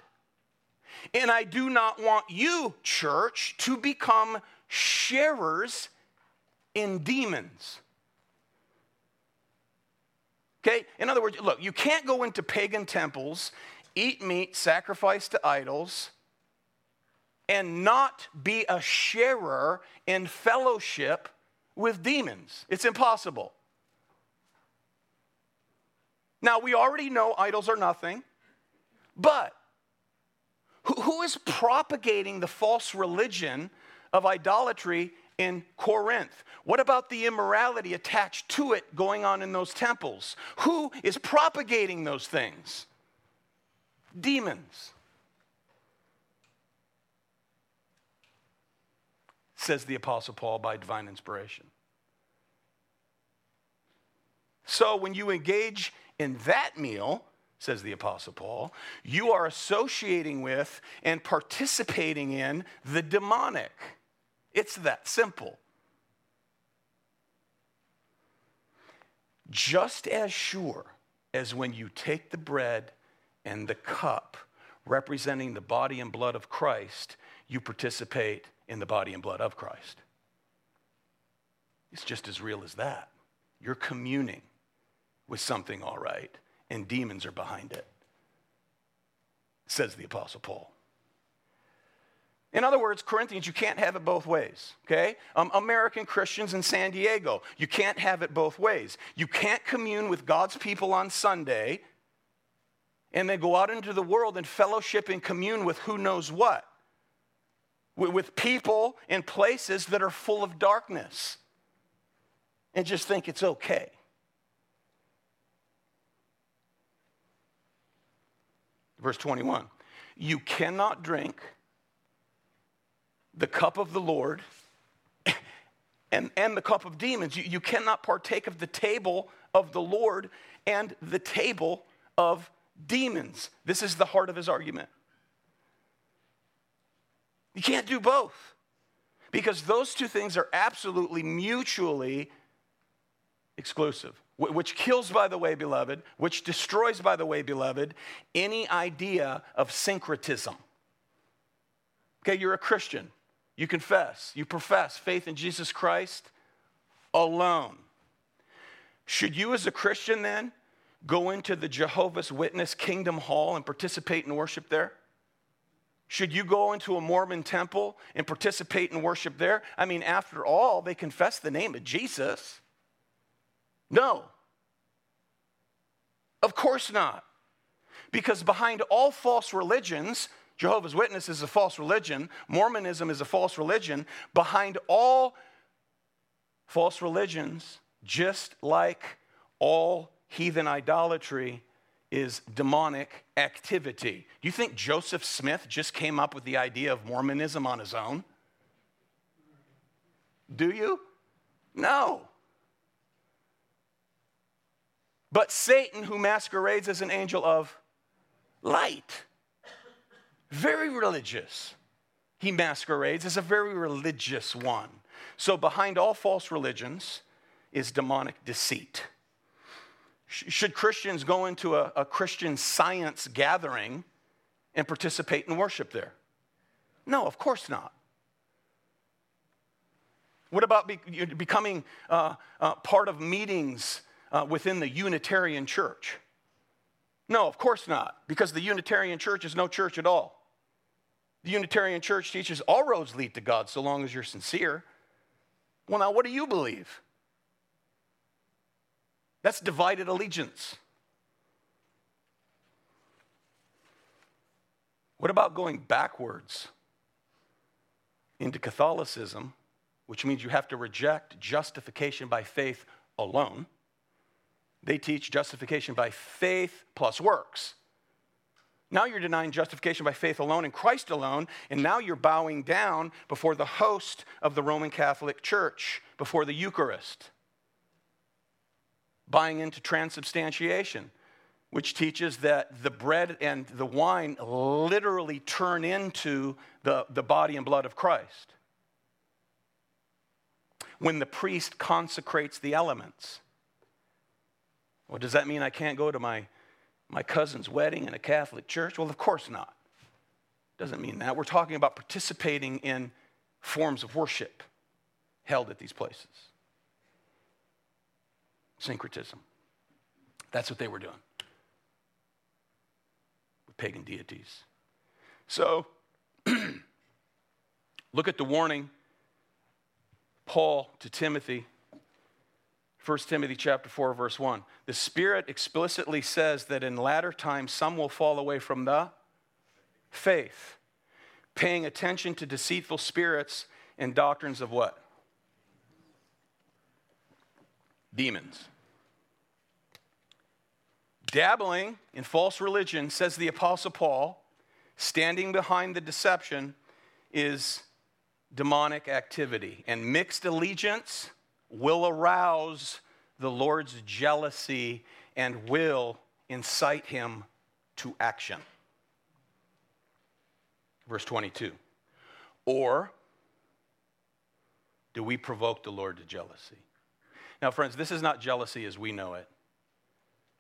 Speaker 2: And I do not want you, church, to become sharers in demons. Okay? In other words, look, you can't go into pagan temples, eat meat sacrifice to idols, and not be a sharer in fellowship with demons. It's impossible. Now, we already know idols are nothing, but who is propagating the false religion of idolatry in Corinth? What about the immorality attached to it going on in those temples? Who is propagating those things? Demons. Says the Apostle Paul by divine inspiration. So when you engage in that meal, says the Apostle Paul, you are associating with and participating in the demonic. It's that simple. Just as sure as when you take the bread and the cup representing the body and blood of Christ, you participate in the body and blood of Christ. It's just as real as that. You're communing with something all right, and demons are behind it, says the Apostle Paul. In other words, Corinthians, you can't have it both ways, okay? Um, American Christians in San Diego, you can't have it both ways. You can't commune with God's people on Sunday and then go out into the world and fellowship and commune with who knows what. With people in places that are full of darkness and just think it's okay. Verse 21 You cannot drink the cup of the Lord and, and the cup of demons. You, you cannot partake of the table of the Lord and the table of demons. This is the heart of his argument. You can't do both because those two things are absolutely mutually exclusive which kills, by the way, beloved, which destroys, by the way, beloved, any idea of syncretism. Okay, you're a Christian. You confess, you profess faith in Jesus Christ alone. Should you, as a Christian, then go into the Jehovah's Witness Kingdom Hall and participate in worship there? Should you go into a Mormon temple and participate in worship there? I mean, after all, they confess the name of Jesus. No. Of course not. Because behind all false religions, Jehovah's Witness is a false religion, Mormonism is a false religion. Behind all false religions, just like all heathen idolatry, is demonic activity. Do you think Joseph Smith just came up with the idea of Mormonism on his own? Do you? No. But Satan, who masquerades as an angel of light, very religious. He masquerades as a very religious one. So, behind all false religions is demonic deceit. Should Christians go into a, a Christian science gathering and participate in worship there? No, of course not. What about be, becoming uh, uh, part of meetings uh, within the Unitarian Church? No, of course not, because the Unitarian Church is no church at all. The Unitarian Church teaches all roads lead to God so long as you're sincere. Well, now, what do you believe? That's divided allegiance. What about going backwards into Catholicism, which means you have to reject justification by faith alone? They teach justification by faith plus works. Now you're denying justification by faith alone in Christ alone, and now you're bowing down before the host of the Roman Catholic Church, before the Eucharist. Buying into transubstantiation, which teaches that the bread and the wine literally turn into the, the body and blood of Christ. When the priest consecrates the elements, well, does that mean I can't go to my, my cousin's wedding in a Catholic church? Well, of course not. Doesn't mean that. We're talking about participating in forms of worship held at these places. Syncretism. That's what they were doing with pagan deities. So, Look at the warning Paul to Timothy 1 Timothy chapter 4 verse 1. The Spirit explicitly says that in latter times some will fall away from the faith, paying attention to deceitful spirits and doctrines of what? Demons. Dabbling in false religion, says the Apostle Paul, standing behind the deception is demonic activity. And mixed allegiance will arouse the Lord's jealousy and will incite him to action. Verse 22. Or do we provoke the Lord to jealousy? Now, friends, this is not jealousy as we know it,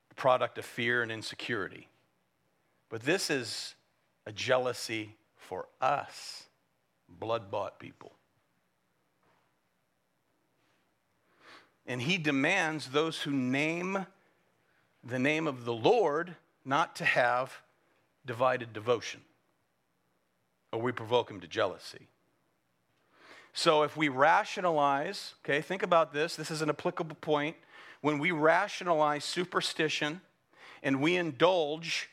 Speaker 2: the product of fear and insecurity. But this is a jealousy for us, blood bought people. And he demands those who name the name of the Lord not to have divided devotion, or we provoke him to jealousy. So if we rationalize, okay, think about this, this is an applicable point. When we rationalize superstition and we indulge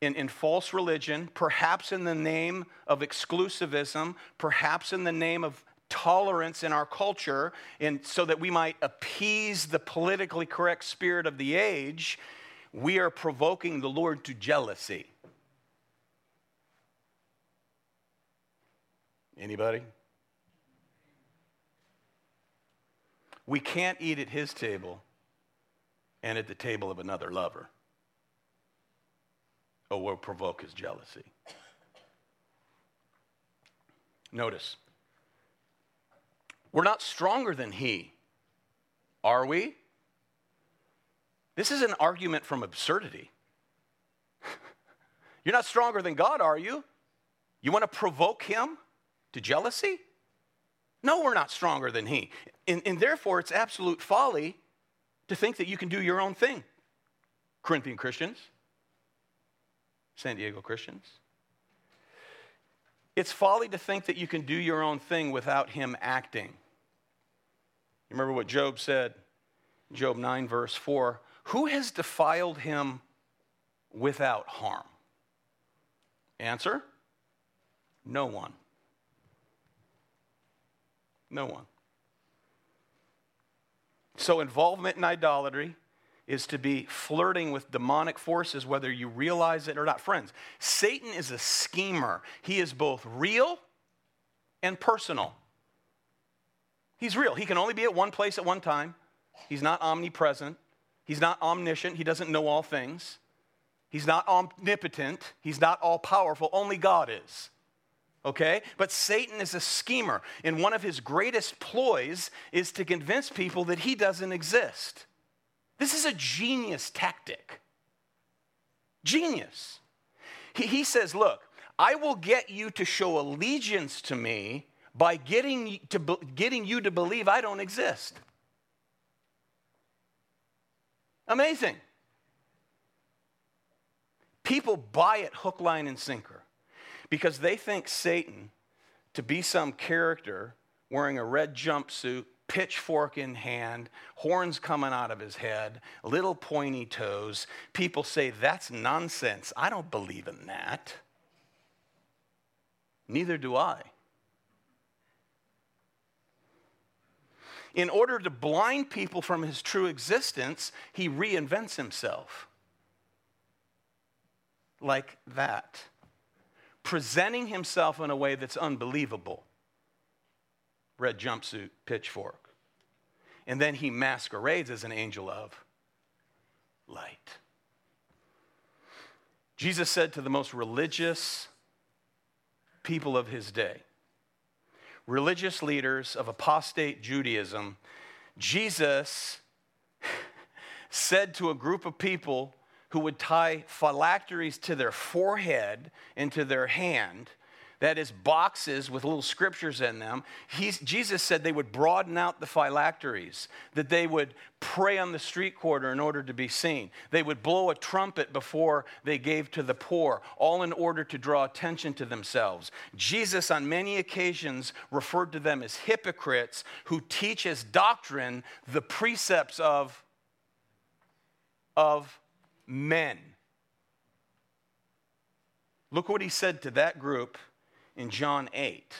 Speaker 2: in, in false religion, perhaps in the name of exclusivism, perhaps in the name of tolerance in our culture and so that we might appease the politically correct spirit of the age we are provoking the lord to jealousy. Anybody? We can't eat at his table and at the table of another lover or we'll provoke his jealousy. Notice we're not stronger than he, are we? This is an argument from absurdity. You're not stronger than God, are you? You want to provoke him to jealousy? No, we're not stronger than he. And, and, therefore, it's absolute folly to think that you can do your own thing. Corinthian Christians, San Diego Christians. It's folly to think that you can do your own thing without him acting. You remember what Job said? Job 9, verse 4 Who has defiled him without harm? Answer No one. No one. So, involvement in idolatry is to be flirting with demonic forces, whether you realize it or not. Friends, Satan is a schemer. He is both real and personal. He's real. He can only be at one place at one time. He's not omnipresent. He's not omniscient. He doesn't know all things. He's not omnipotent. He's not all powerful. Only God is. Okay? But Satan is a schemer, and one of his greatest ploys is to convince people that he doesn't exist. This is a genius tactic. Genius. He, he says, Look, I will get you to show allegiance to me by getting, to, getting you to believe I don't exist. Amazing. People buy it hook, line, and sinker because they think Satan to be some character wearing a red jumpsuit pitchfork in hand, horns coming out of his head, little pointy toes. People say, That's nonsense. I don't believe in that. Neither do I. In order to blind people from his true existence, he reinvents himself. Like that. Presenting himself in a way that's unbelievable red jumpsuit, pitchfork. And then he masquerades as an angel of light. Jesus said to the most religious people of his day, religious leaders of apostate Judaism, Jesus said to a group of people who would tie phylacteries to their forehead and to their hand that is boxes with little scriptures in them. He's, Jesus said they would broaden out the phylacteries, that they would pray on the street corner in order to be seen. They would blow a trumpet before they gave to the poor, all in order to draw attention to themselves. Jesus, on many occasions, referred to them as hypocrites who teach as doctrine the precepts of, of men. Look what he said to that group in John 8.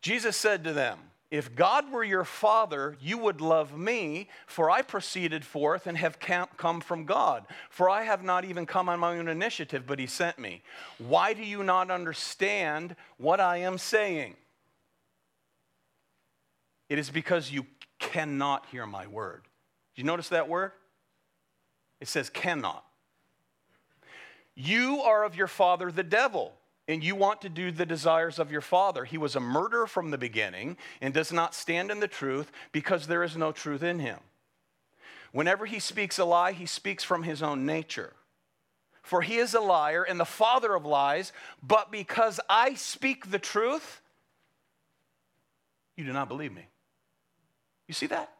Speaker 2: Jesus said to them, If God were your father, you would love me, for I proceeded forth and have come from God. For I have not even come on my own initiative, but he sent me. Why do you not understand what I am saying? It is because you cannot hear my word. Did you notice that word? It says cannot. You are of your father, the devil, and you want to do the desires of your father. He was a murderer from the beginning and does not stand in the truth because there is no truth in him. Whenever he speaks a lie, he speaks from his own nature. For he is a liar and the father of lies, but because I speak the truth, you do not believe me. You see that?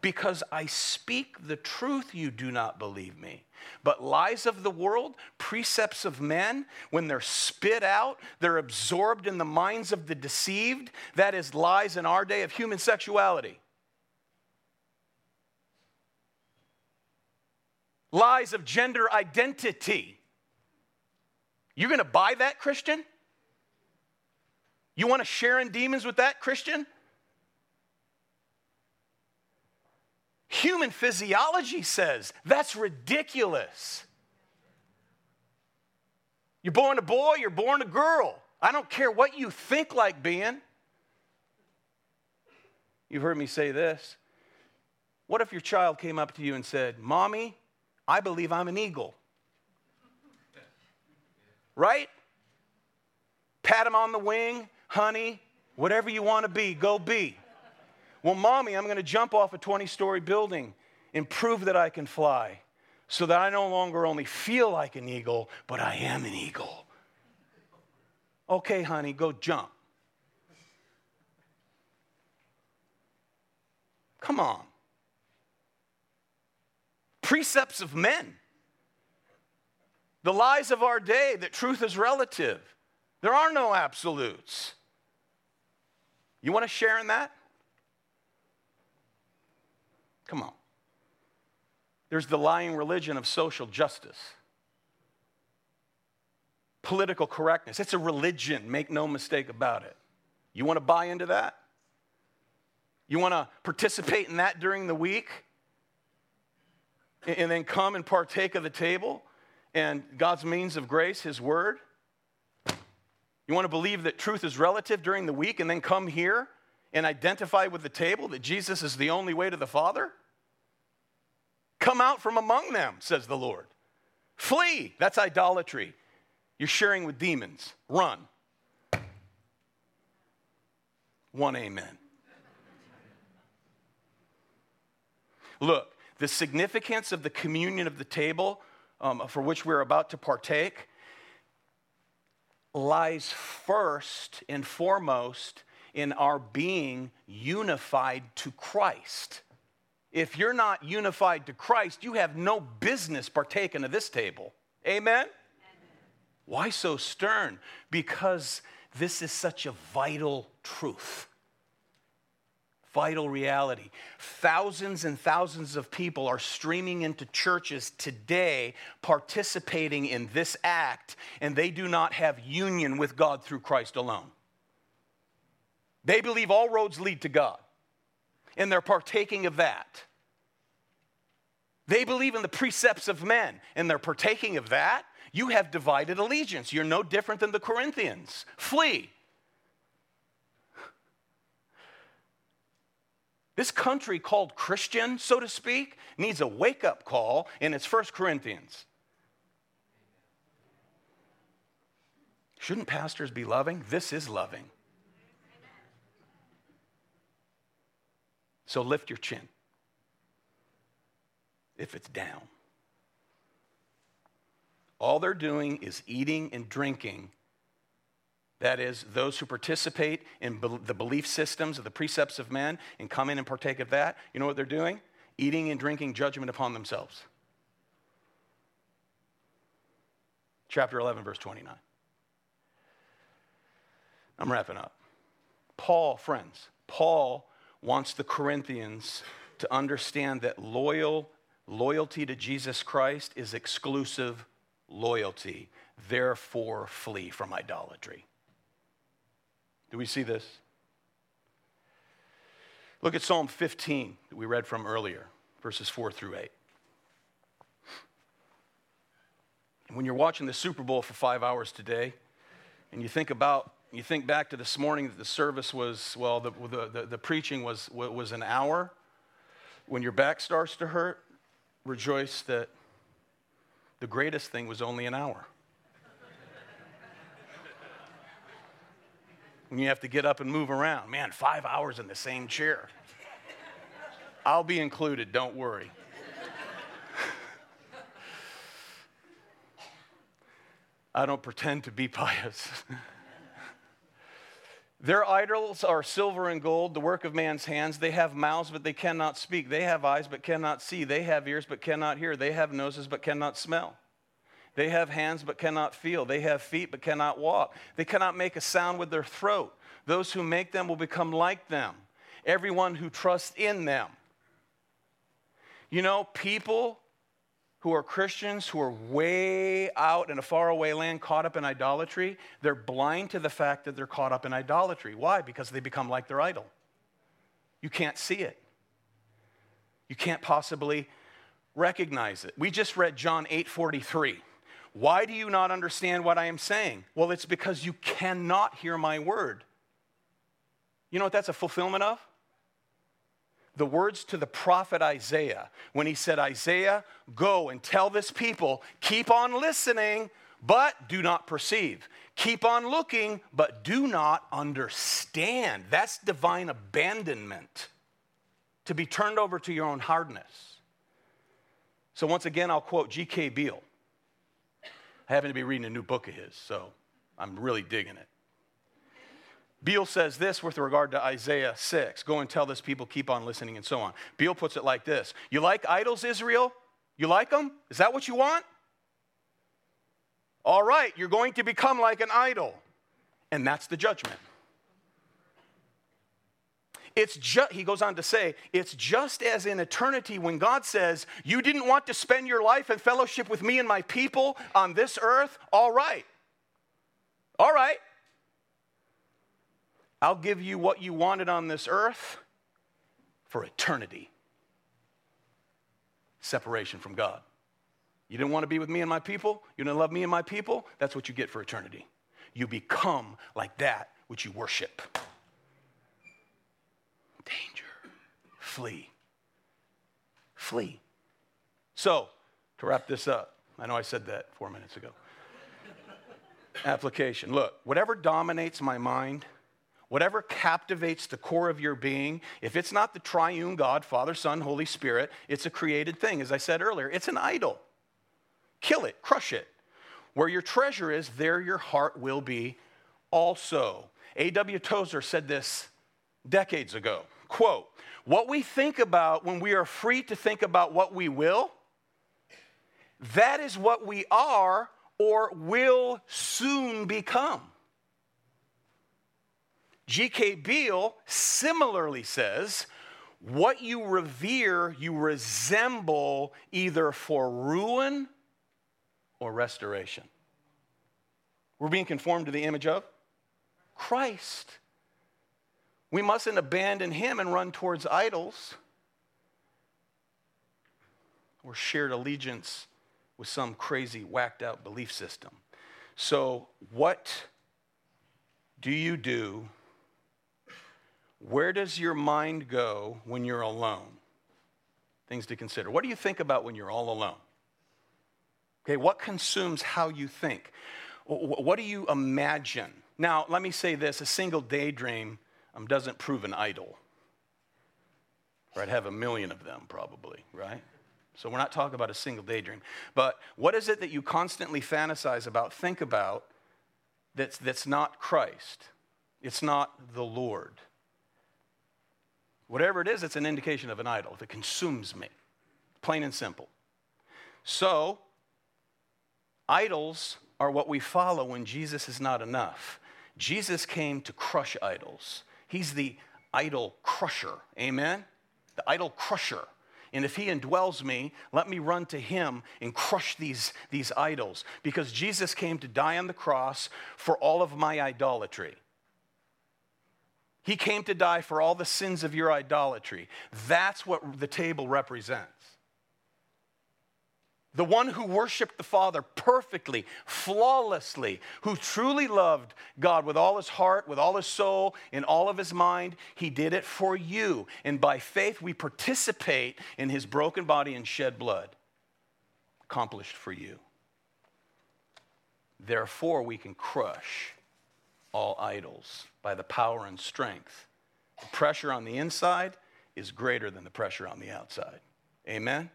Speaker 2: Because I speak the truth, you do not believe me. But lies of the world, precepts of men, when they're spit out, they're absorbed in the minds of the deceived. That is lies in our day of human sexuality. Lies of gender identity. You're going to buy that, Christian? You want to share in demons with that, Christian? Human physiology says that's ridiculous. You're born a boy, you're born a girl. I don't care what you think like being. You've heard me say this. What if your child came up to you and said, Mommy, I believe I'm an eagle? Right? Pat him on the wing, honey, whatever you want to be, go be. Well, mommy, I'm going to jump off a 20 story building and prove that I can fly so that I no longer only feel like an eagle, but I am an eagle. Okay, honey, go jump. Come on. Precepts of men. The lies of our day that truth is relative. There are no absolutes. You want to share in that? Come on. There's the lying religion of social justice, political correctness. It's a religion, make no mistake about it. You want to buy into that? You want to participate in that during the week? And then come and partake of the table and God's means of grace, His Word? You want to believe that truth is relative during the week and then come here and identify with the table that Jesus is the only way to the Father? Come out from among them, says the Lord. Flee. That's idolatry. You're sharing with demons. Run. One amen. Look, the significance of the communion of the table um, for which we're about to partake lies first and foremost in our being unified to Christ. If you're not unified to Christ, you have no business partaking of this table. Amen? Amen? Why so stern? Because this is such a vital truth, vital reality. Thousands and thousands of people are streaming into churches today participating in this act, and they do not have union with God through Christ alone. They believe all roads lead to God and they're partaking of that. They believe in the precepts of men and they're partaking of that. You have divided allegiance. You're no different than the Corinthians. Flee. This country called Christian, so to speak, needs a wake up call, and it's First Corinthians. Shouldn't pastors be loving? This is loving. So lift your chin if it's down. All they're doing is eating and drinking That is, those who participate in the belief systems of the precepts of men and come in and partake of that, you know what they're doing? Eating and drinking judgment upon themselves. Chapter 11, verse 29. I'm wrapping up. Paul, friends, Paul wants the Corinthians to understand that loyal loyalty to Jesus Christ is exclusive loyalty. Therefore, flee from idolatry. Do we see this? Look at Psalm 15 that we read from earlier, verses 4 through 8. When you're watching the Super Bowl for five hours today, and you think about, you think back to this morning that the service was, well, the, the, the, preaching was, was an hour. When your back starts to hurt, rejoice that the greatest thing was only an hour. when you have to get up and move around. Man, five hours in the same chair. I'll be included, don't worry. I don't pretend to be pious. Their idols are silver and gold, the work of man's hands. They have mouths, but they cannot speak. They have eyes, but cannot see. They have ears, but cannot hear. They have noses, but cannot smell. They have hands but cannot feel. They have feet but cannot walk. They cannot make a sound with their throat. Those who make them will become like them. Everyone who trusts in them. You know, people who are Christians who are way out in a faraway land caught up in idolatry, they're blind to the fact that they're caught up in idolatry. Why? Because they become like their idol. You can't see it. You can't possibly recognize it. We just read John 8 43. Why do you not understand what I am saying? Well, it's because you cannot hear my word. You know what that's a fulfillment of? The words to the prophet Isaiah when he said, Isaiah, go and tell this people, keep on listening, but do not perceive. Keep on looking, but do not understand. That's divine abandonment to be turned over to your own hardness. So, once again, I'll quote G.K. Beale. I happen to be reading a new book of his, so I'm really digging it. Beale says this with regard to Isaiah 6 Go and tell this people, keep on listening, and so on. Beale puts it like this You like idols, Israel? You like them? Is that what you want? All right, you're going to become like an idol. And that's the judgment. It's he goes on to say, it's just as in eternity when God says, You didn't want to spend your life in fellowship with me and my people on this earth? All right. All right. I'll give you what you wanted on this earth for eternity separation from God. You didn't want to be with me and my people? You didn't love me and my people? That's what you get for eternity. You become like that which you worship danger. Flee. Flee. So, to wrap this up, I know I said that four minutes ago. Application. Look, whatever dominates my mind, whatever captivates the core of your being, if it's not the triune God, Father, Son, Holy Spirit, it's a created thing. As I said earlier, it's an idol. Kill it, crush it. Where your treasure is, there your heart will be also. A.W. Tozer said this decades ago quote, what we think about when we are free to think about what we will, that is what we are or will soon become. G.K. Beale similarly says, what you revere, you resemble either for ruin or restoration. We're being conformed to the image of Christ. We mustn't abandon him and run towards idols or shared allegiance with some crazy, whacked out belief system. So, what do you do? Where does your mind go when you're alone? Things to consider. What do you think about when you're all alone? Okay, what consumes how you think? What do you imagine? Now, let me say this a single daydream um, doesn't prove an idol. Right? Have a million of them probably, right? So we're not talking about a single daydream. But what is it that you constantly fantasize about, think about, that's, that's not Christ, it's not the Lord. Whatever it is, it's an indication of an idol If it consumes me, plain and simple. So, idols are what we follow when Jesus is not enough. Jesus came to crush idols. He's the idol crusher. Amen? The idol crusher. And if he indwells me, let me run to him and crush these, these idols. Because Jesus came to die on the cross for all of my idolatry. He came to die for all the sins of your idolatry. That's what the table represents. The one who worshiped the Father perfectly, flawlessly, who truly loved God with all his heart, with all his soul, in all of his mind, he did it for you. And by faith, we participate in his broken body and shed blood, accomplished for you. Therefore, we can crush all idols by the power and strength. The pressure on the inside is greater than the pressure on the outside. Amen?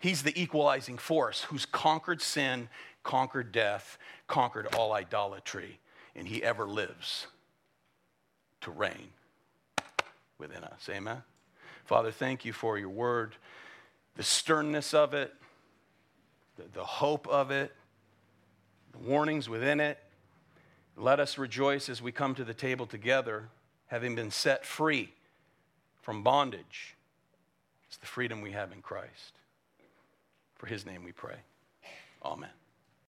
Speaker 2: He's the equalizing force who's conquered sin, conquered death, conquered all idolatry, and he ever lives to reign within us. Amen? Father, thank you for your word, the sternness of it, the, the hope of it, the warnings within it. Let us rejoice as we come to the table together, having been set free from bondage. It's the freedom we have in Christ. For his name we pray. Amen.